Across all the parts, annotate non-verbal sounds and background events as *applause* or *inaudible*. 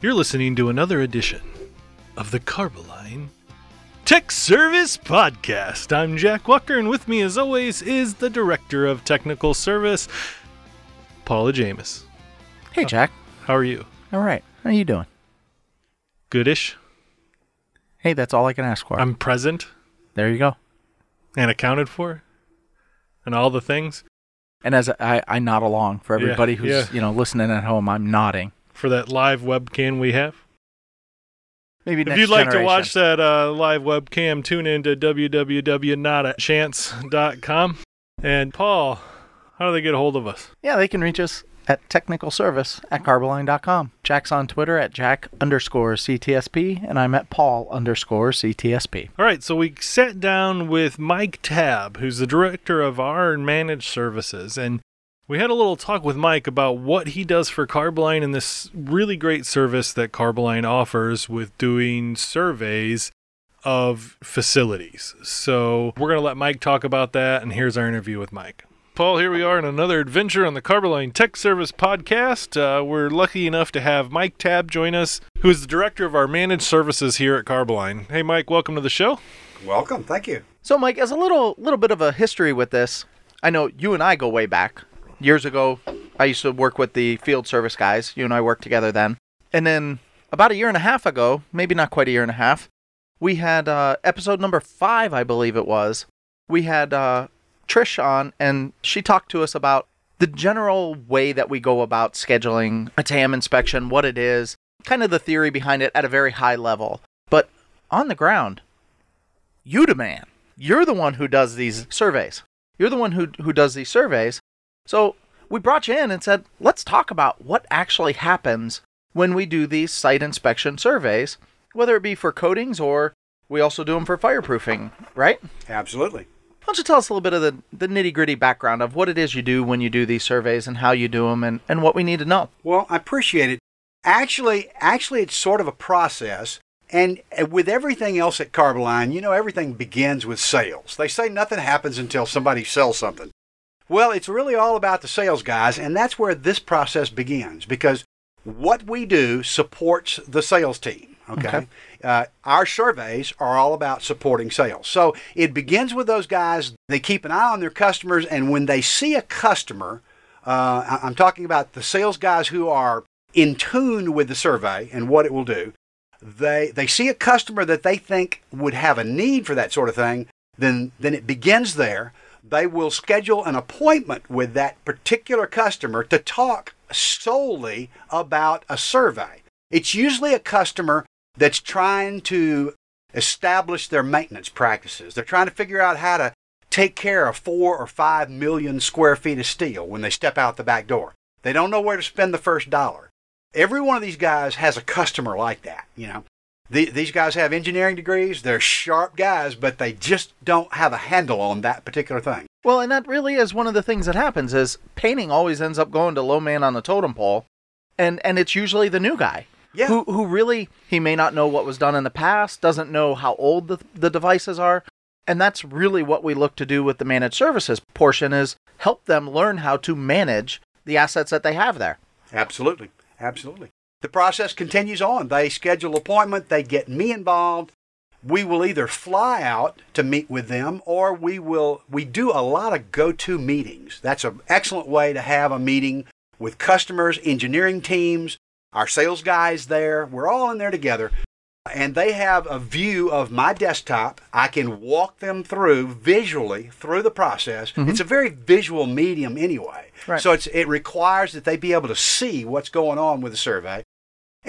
You're listening to another edition of the Carboline Tech Service Podcast. I'm Jack Walker, and with me, as always, is the Director of Technical Service, Paul James. Hey, Jack. How are you? All right. How are you doing? Goodish. Hey, that's all I can ask for. I'm present there you go. and accounted for, and all the things And as I, I nod along for Yeah, everybody who's yeah. you know listening at home, I'm nodding. For that live webcam we have. Maybe If you'd like to watch that uh, live webcam, tune in to www.notachance.com. And Paul, how do they get a hold of us? Yeah, they can reach us at technical service at carboline.com. Jack's on Twitter at Jack underscore CTSP, and I'm at Paul underscore CTSP. All right, so we sat down with Mike Tab, who's the director of our managed services, and we had a little talk with Mike about what he does for Carboline and this really great service that Carboline offers with doing surveys of facilities. So we're going to let Mike talk about that, and here's our interview with Mike. Paul, here we are in another adventure on the Carboline Tech Service podcast. Uh, we're lucky enough to have Mike Tab join us, who is the director of our managed services here at Carboline. Hey, Mike, welcome to the show. Welcome. Thank you. So, Mike, as a little little bit of a history with this, I know you and I go way back. Years ago, I used to work with the field service guys. You and I worked together then. And then about a year and a half ago, maybe not quite a year and a half, we had uh, episode number five, I believe it was. We had uh, Trish on, and she talked to us about the general way that we go about scheduling a TAM inspection, what it is, kind of the theory behind it at a very high level. But on the ground, you demand. You're the one who does these surveys. You're the one who who does these surveys. So we brought you in and said, let's talk about what actually happens when we do these site inspection surveys, whether it be for coatings or we also do them for fireproofing, right? Absolutely. Why don't you tell us a little bit of the, the nitty gritty background of what it is you do when you do these surveys and how you do them and, and what we need to know? Well, I appreciate it. Actually, actually, it's sort of a process. And with everything else at Carboline, you know, everything begins with sales. They say nothing happens until somebody sells something. Well, it's really all about the sales guys, and that's where this process begins because what we do supports the sales team. Okay. Okay. Uh, our surveys are all about supporting sales. So it begins with those guys. They keep an eye on their customers, and when they see a customer, uh, I'm talking about the sales guys who are in tune with the survey and what it will do. They they see a customer that they think would have a need for that sort of thing. Then then it begins there. They will schedule an appointment with that particular customer to talk solely about a survey. It's usually a customer that's trying to establish their maintenance practices. They're trying to figure out how to take care of four or five million square feet of steel when they step out the back door. They don't know where to spend the first dollar. Every one of these guys has a customer like that, you know. The, these guys have engineering degrees. They're sharp guys, but they just don't have a handle on that particular thing. Well, and that really is one of the things that happens is painting always ends up going to low man on the totem pole, and and it's usually the new guy. Yeah. Who who really he may not know what was done in the past, doesn't know how old the the devices are, and that's really what we look to do with the managed services portion is help them learn how to manage the assets that they have there. Absolutely. Absolutely. The process continues on. They schedule appointment, they get me involved. We will either fly out to meet with them or we will we do a lot of GoToMeetings. That's an excellent way to have a meeting with customers, engineering teams, our sales guys there. We're all in there together and they have a view of my desktop. I can walk them through visually through the process. Mm-hmm. It's a very visual medium anyway. Right. So it's, it requires that they be able to see what's going on with the survey.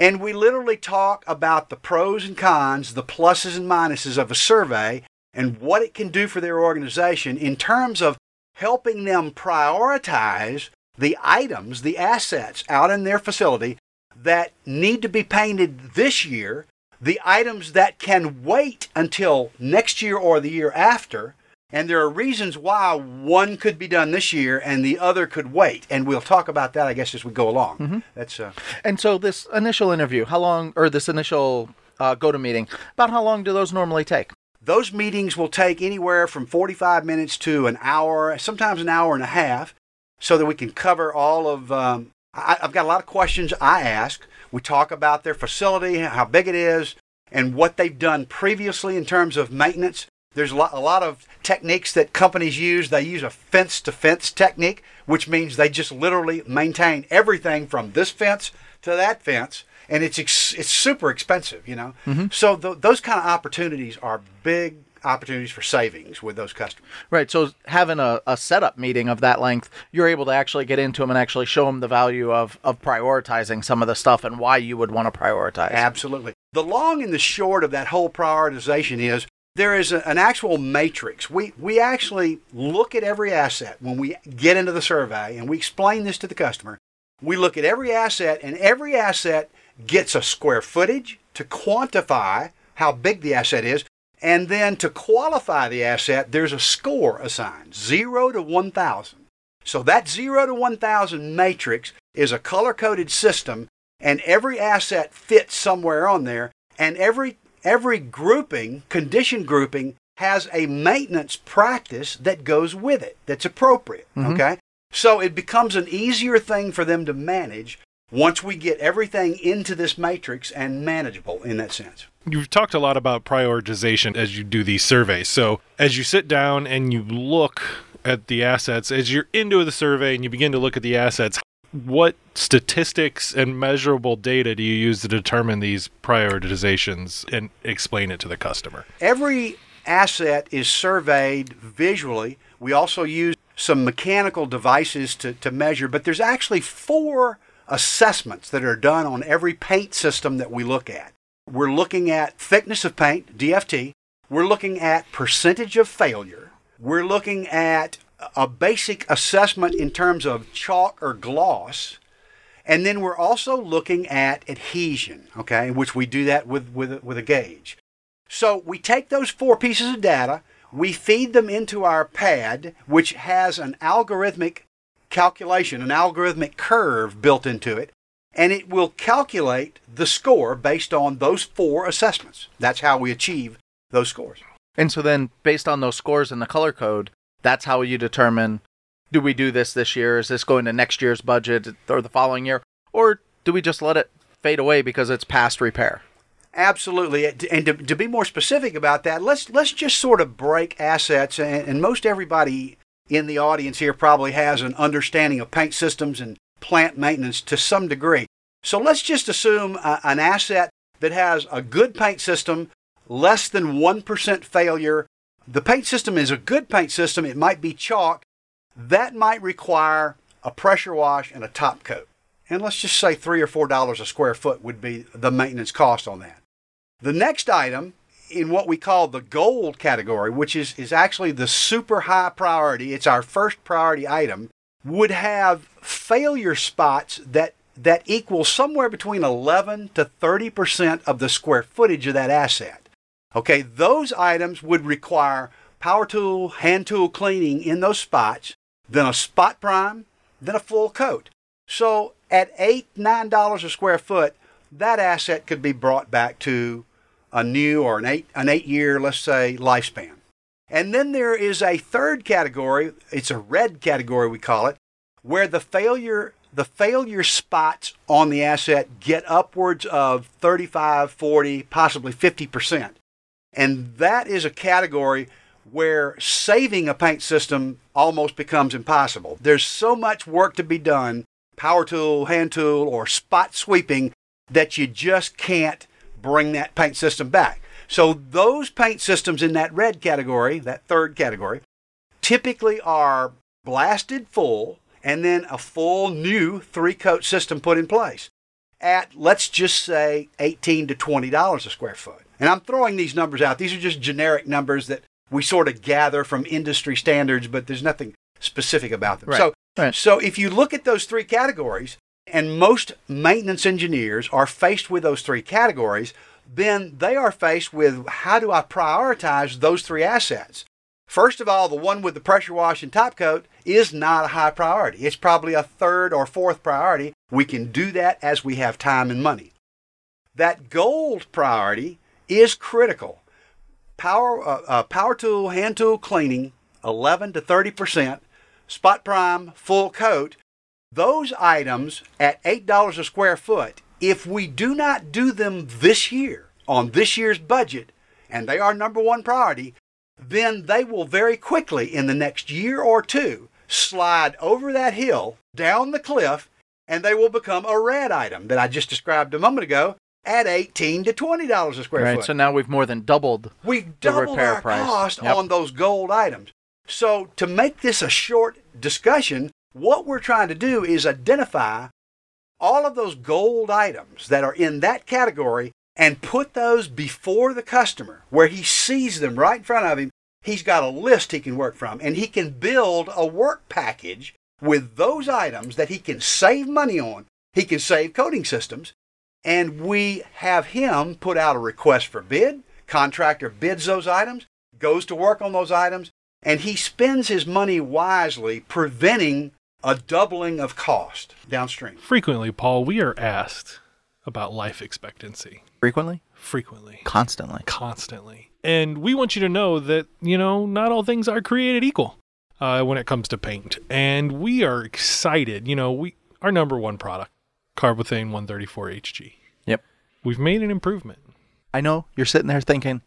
And we literally talk about the pros and cons, the pluses and minuses of a survey, and what it can do for their organization in terms of helping them prioritize the items, the assets out in their facility that need to be painted this year, the items that can wait until next year or the year after. And there are reasons why one could be done this year and the other could wait. And we'll talk about that, I guess, as we go along. That's uh, And so this initial interview, how long, or this initial uh, GoToMeeting, about how long do those normally take? Those meetings will take anywhere from 45 minutes to an hour, sometimes an hour and a half, so that we can cover all of um, I, I've got a lot of questions I ask. We talk about their facility, how big it is, and what they've done previously in terms of maintenance. There's a lot, a lot of techniques that companies use. They use a fence to fence technique, which means they just literally maintain everything from this fence to that fence, and it's ex- it's super expensive, you know. Mm-hmm. So th- those kind of opportunities are big opportunities for savings with those customers. Right. So having a, a setup meeting of that length, you're able to actually get into them and actually show them the value of, of prioritizing some of the stuff and why you would want to prioritize. Absolutely. The long and the short of that whole prioritization is there is a, an actual matrix. We we actually look at every asset when we get into the survey and we explain this to the customer. We look at every asset and every asset gets a square footage to quantify how big the asset is. And then to qualify the asset, there's a score assigned, 0 to 1,000. So that 0 to 1,000 matrix is a color coded system, and every asset fits somewhere on there, and every, every grouping, condition grouping, has a maintenance practice that goes with it that's appropriate. Mm-hmm. Okay? So it becomes an easier thing for them to manage once we get everything into this matrix and manageable in that sense. You've talked a lot about prioritization as you do these surveys. So, as you sit down and you look at the assets, as you're into the survey and you begin to look at the assets, what statistics and measurable data do you use to determine these prioritizations and explain it to the customer? Every asset is surveyed visually. We also use some mechanical devices to, to measure, but there's actually four assessments that are done on every paint system that we look at. We're looking at thickness of paint, DFT. We're looking at percentage of failure. We're looking at a basic assessment in terms of chalk or gloss. And then we're also looking at adhesion, okay, which we do that with, with, with a gauge. So we take those four pieces of data, we feed them into our pad, which has an algorithmic calculation, an algorithmic curve built into it, and it will calculate the score based on those four assessments. That's how we achieve those scores. And so then, based on those scores and the color code, that's how you determine do we do this this year? Is this going to next year's budget or the following year? Or do we just let it fade away because it's past repair? Absolutely, and to, to be more specific about that, let's let's just sort of break assets, and, and most everybody in the audience here probably has an understanding of paint systems and plant maintenance to some degree. So let's just assume uh, an asset that has a good paint system, less than one percent failure. The paint system is a good paint system. It might be chalk. That might require a pressure wash and a top coat. And let's just say three or four dollars a square foot would be the maintenance cost on that. The next item in what we call the gold category, which is, is actually the super high priority, it's our first priority item, would have failure spots that, that equal somewhere between 11 to 30% of the square footage of that asset. Okay, those items would require power tool, hand tool cleaning in those spots, then a spot prime, then a full coat. So at eight, nine dollars a square foot, that asset could be brought back to a new or an eight an eight year, let's say, lifespan. And then there is a third category, it's a red category we call it, where the failure the failure spots on the asset get upwards of 35, 40, possibly 50%. And that is a category where saving a paint system almost becomes impossible. There's so much work to be done, power tool, hand tool, or spot sweeping, that you just can't bring that paint system back. So those paint systems in that red category, that third category, typically are blasted full and then a full new three coat system put in place at let's just say 18 to 20 dollars a square foot. And I'm throwing these numbers out. These are just generic numbers that we sort of gather from industry standards, but there's nothing specific about them. Right. So Right. so if you look at those three categories, and most maintenance engineers are faced with those three categories, then they are faced with how do I prioritize those three assets? First of all, the one with the pressure wash and top coat is not a high priority. It's probably a third or fourth priority. We can do that as we have time and money. That gold priority is critical. Power, uh, uh, power tool, hand tool cleaning, 11 to 30 percent. Spot prime, full coat. those items at $8 a square foot, if we do not do them this year on this year's budget, and they are number one priority, then they will very quickly in the next year or two slide over that hill, down the cliff, and they will become a red item that I just described a moment ago at 18 to $20 a square Right. foot. So now we've more than doubled. We the doubled repair our price. cost Yep. on those gold items. So to make this a short discussion, what we're trying to do is identify all of those gold items that are in that category and put those before the customer where he sees them right in front of him. He's got a list he can work from and he can build a work package with those items that he can save money on. He can save coating systems and we have him put out a request for bid. Contractor bids those items, goes to work on those items, and he spends his money wisely, preventing a doubling of cost downstream. Frequently, Paul, we are asked about life expectancy. Frequently? Frequently. Constantly. Constantly. And we want you to know that, you know, not all things are created equal uh, when it comes to paint. And we are excited. You know, we our number one product, Carbothane 134HG. Yep. We've made an improvement. I know you're sitting there thinking,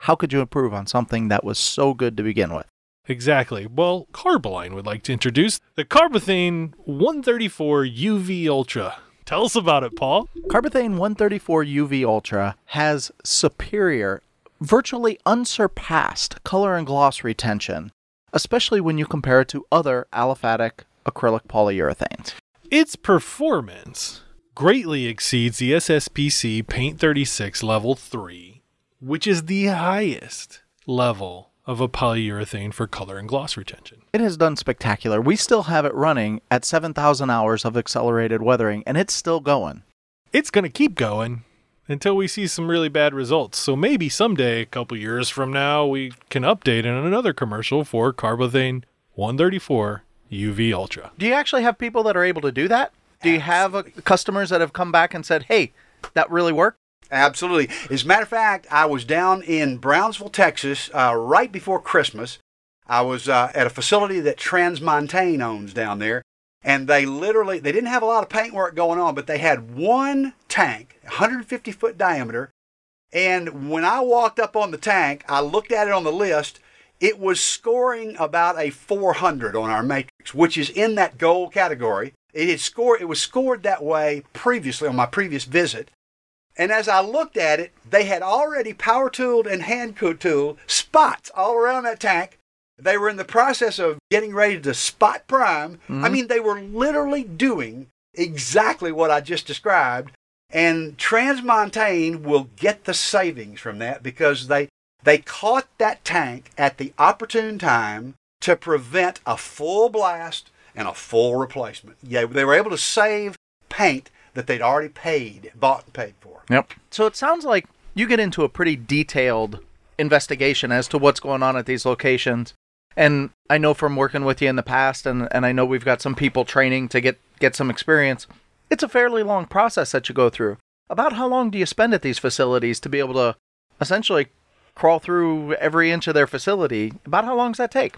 how could you improve on something that was so good to begin with? Exactly. Well, Carboline would like to introduce the Carbothane 134 UV Ultra. Tell us about it, Paul. Carbothane 134 UV Ultra has superior, virtually unsurpassed color and gloss retention, especially when you compare it to other aliphatic acrylic polyurethanes. Its performance greatly exceeds the SSPC Paint 36 Level 3, which is the highest level of a polyurethane for color and gloss retention. It has done spectacular. We still have it running at 7,000 hours of accelerated weathering, and it's still going. It's going to keep going until we see some really bad results. So maybe someday, a couple years from now, we can update in another commercial for Carbothane 134 UV Ultra. Do you actually have people that are able to do that? Do you have uh customers that have come back and said, hey, that really worked? Absolutely. As a matter of fact, I was down in Brownsville, Texas, uh, right before Christmas. I was uh, at a facility that TransMontaigne owns down there, and they literally they didn't have a lot of paint work going on, but they had one tank, 150 foot diameter. And when I walked up on the tank, I looked at it on the list. It was scoring about a 400 on our matrix, which is in that gold category. It had scored. It was scored that way previously on my previous visit. And as I looked at it, they had already power tooled and hand tooled spots all around that tank. They were in the process of getting ready to spot prime. I mm-hmm. mean, they were literally doing exactly what I just described. And TransMontaigne will get the savings from that because they they caught that tank at the opportune time to prevent a full blast and a full replacement. Yeah, they were able to save paint that they'd already paid, bought and paid for. Yep. So it sounds like you get into a pretty detailed investigation as to what's going on at these locations. And I know from working with you in the past, and, and I know we've got some people training to get, get some experience, it's a fairly long process that you go through. About how long do you spend at these facilities to be able to essentially crawl through every inch of their facility? About how long does that take?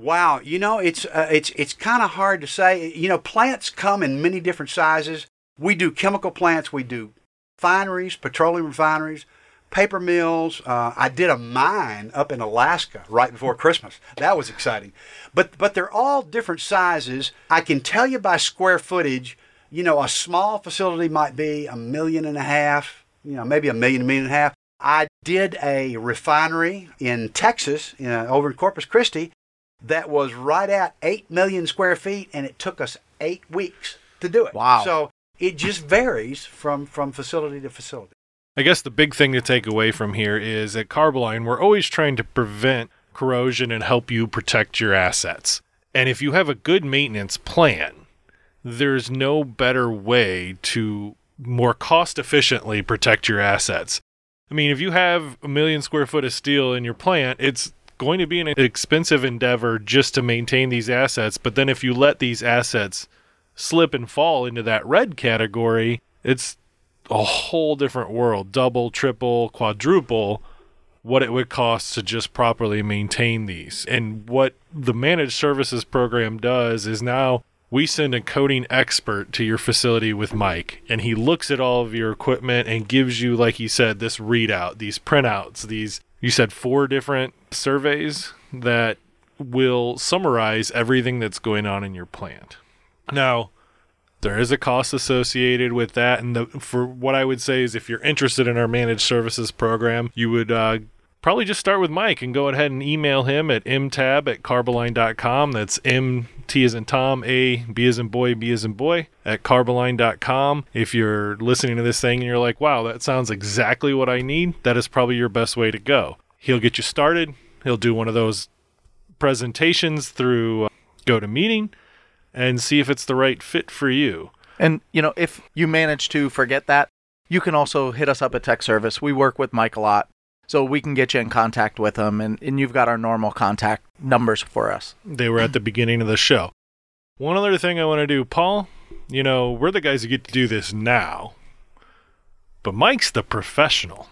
Wow, you know it's uh, it's it's kind of hard to say. You know, plants come in many different sizes. We do chemical plants, we do refineries, petroleum refineries, paper mills. Uh, I did a mine up in Alaska right before Christmas. That was exciting. But but they're all different sizes. I can tell you by square footage. You know, a small facility might be a million and a half. You know, maybe a million, a million and a half. I did a refinery in Texas, you know, over in Corpus Christi, that was right at 8 million square feet, and it took us eight weeks to do it. Wow. So it just varies from, from facility to facility. I guess the big thing to take away from here is at Carboline, we're always trying to prevent corrosion and help you protect your assets. And if you have a good maintenance plan, there's no better way to more cost efficiently protect your assets. I mean, if you have a million square foot of steel in your plant, it's going to be an expensive endeavor just to maintain these assets. But then if you let these assets slip and fall into that red category, it's a whole different world double, triple, quadruple what it would cost to just properly maintain these. And what the managed services program does is now we send a coating expert to your facility with Mike, and he looks at all of your equipment and gives you, like you said, this readout, these printouts, these, you said four different surveys that will summarize everything that's going on in your plant. Now, there is a cost associated with that, and the, for what I would say is, if you're interested in our managed services program, you would uh, probably just start with Mike and go ahead and email him at mtab at carboline.com. That's M T as in Tom, A, B as in boy, B as in boy at carboline.com. If you're listening to this thing and you're like, wow, that sounds exactly what I need, that is probably your best way to go. He'll get you started. He'll do one of those presentations through uh, GoToMeeting and see if it's the right fit for you. And, you know, if you manage to forget that, you can also hit us up at Tech Service. We work with Mike a lot, so we can get you in contact with him, and, and you've got our normal contact numbers for us. They were at the beginning of the show. One other thing I want to do, Paul, you know, we're the guys who get to do this now, but Mike's the professional.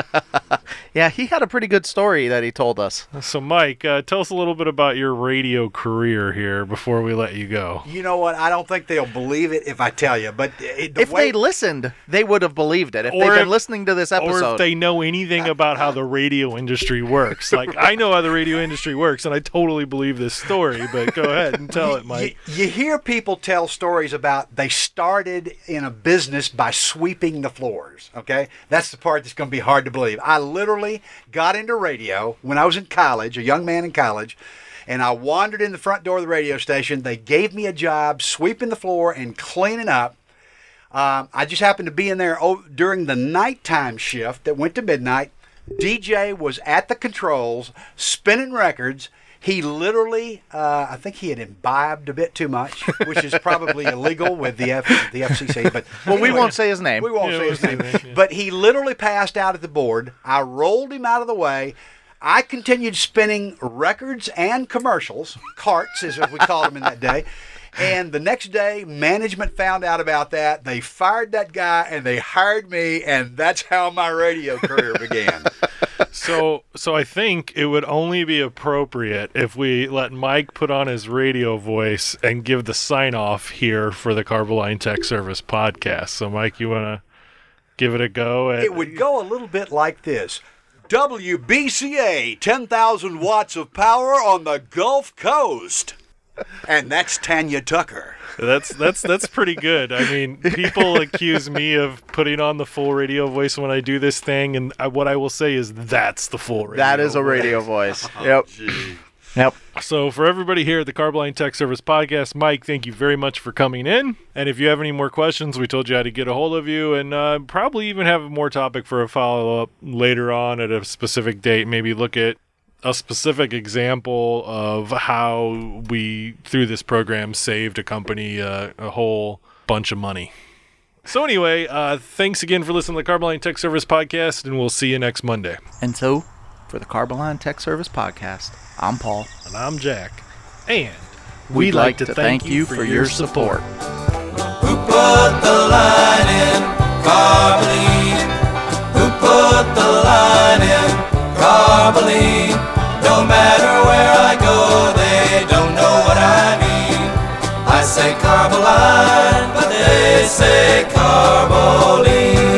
*laughs* Yeah, he had a pretty good story that he told us. So, Mike, uh, tell us a little bit about your radio career here before we let you go. You know what? I don't think they'll believe it if I tell you. But it, the if way, they listened, they would have believed it. If Or they've if- been listening to this episode, Or if they know anything about how the radio industry works. Like, I know how the radio industry works, and I totally believe this story, but go ahead and tell it, Mike. You, you hear people tell stories about they started in a business by sweeping the floors. Okay, that's the part that's going to be hard to believe. I literally got into radio when I was in college, a young man in college, and I wandered in the front door of the radio station. They gave me a job sweeping the floor and cleaning up. Um, I just happened to be in there during the nighttime shift that went to midnight. DJ was at the controls spinning records. He literally, uh, I think he had imbibed a bit too much, which is probably illegal with the F- the FCC. But *laughs* well, we won't say his name. we won't Yeah, say his name. that, yeah. But he literally passed out at the board. I rolled him out of the way. I continued spinning records and commercials, carts as we called them in that day. And the next day, management found out about that. They fired that guy and they hired me, and that's how my radio career began. So, so I think it would only be appropriate if we let Mike put on his radio voice and give the sign off here for the Carboline Tech Service podcast. So, Mike, you want to give it a go? At, It would go a little bit like this. WBCA, 10,000 watts of power on the Gulf Coast. And that's Tanya Tucker. That's that's that's pretty good. I mean, people *laughs* accuse me of putting on the full radio voice when I do this thing, and I, what I will say is that's the full radio. that is a voice. radio voice. *laughs* Yep. Yep. So, for everybody here at the Carboline Tech Service Podcast, Mike, thank you very much for coming in. And if you have any more questions, we told you how to get a hold of you, and uh, probably even have more topic for a follow up later on at a specific date. Maybe look at a specific example of how we, through this program, saved a company uh, a whole bunch of money. So, anyway, uh, thanks again for listening to the Carboline Tech Service Podcast, and we'll see you next Monday. And so, for the Carboline Tech Service Podcast, I'm Paul. And I'm Jack. And We'd like to thank you for your support. Who put the line in Carboline? Who put the line in Carboline? No matter where I go, they don't know what I mean. I say Carboline, but they say Carboline.